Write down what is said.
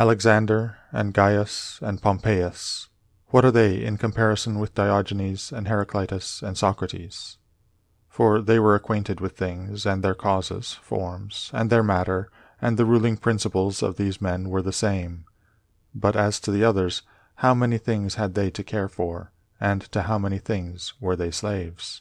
Alexander and Gaius and Pompeius, what are they in comparison with Diogenes and Heraclitus and Socrates? For they were acquainted with things, and their causes, forms, and their matter, and the ruling principles of these men were the same. But as to the others, how many things had they to care for, and to how many things were they slaves?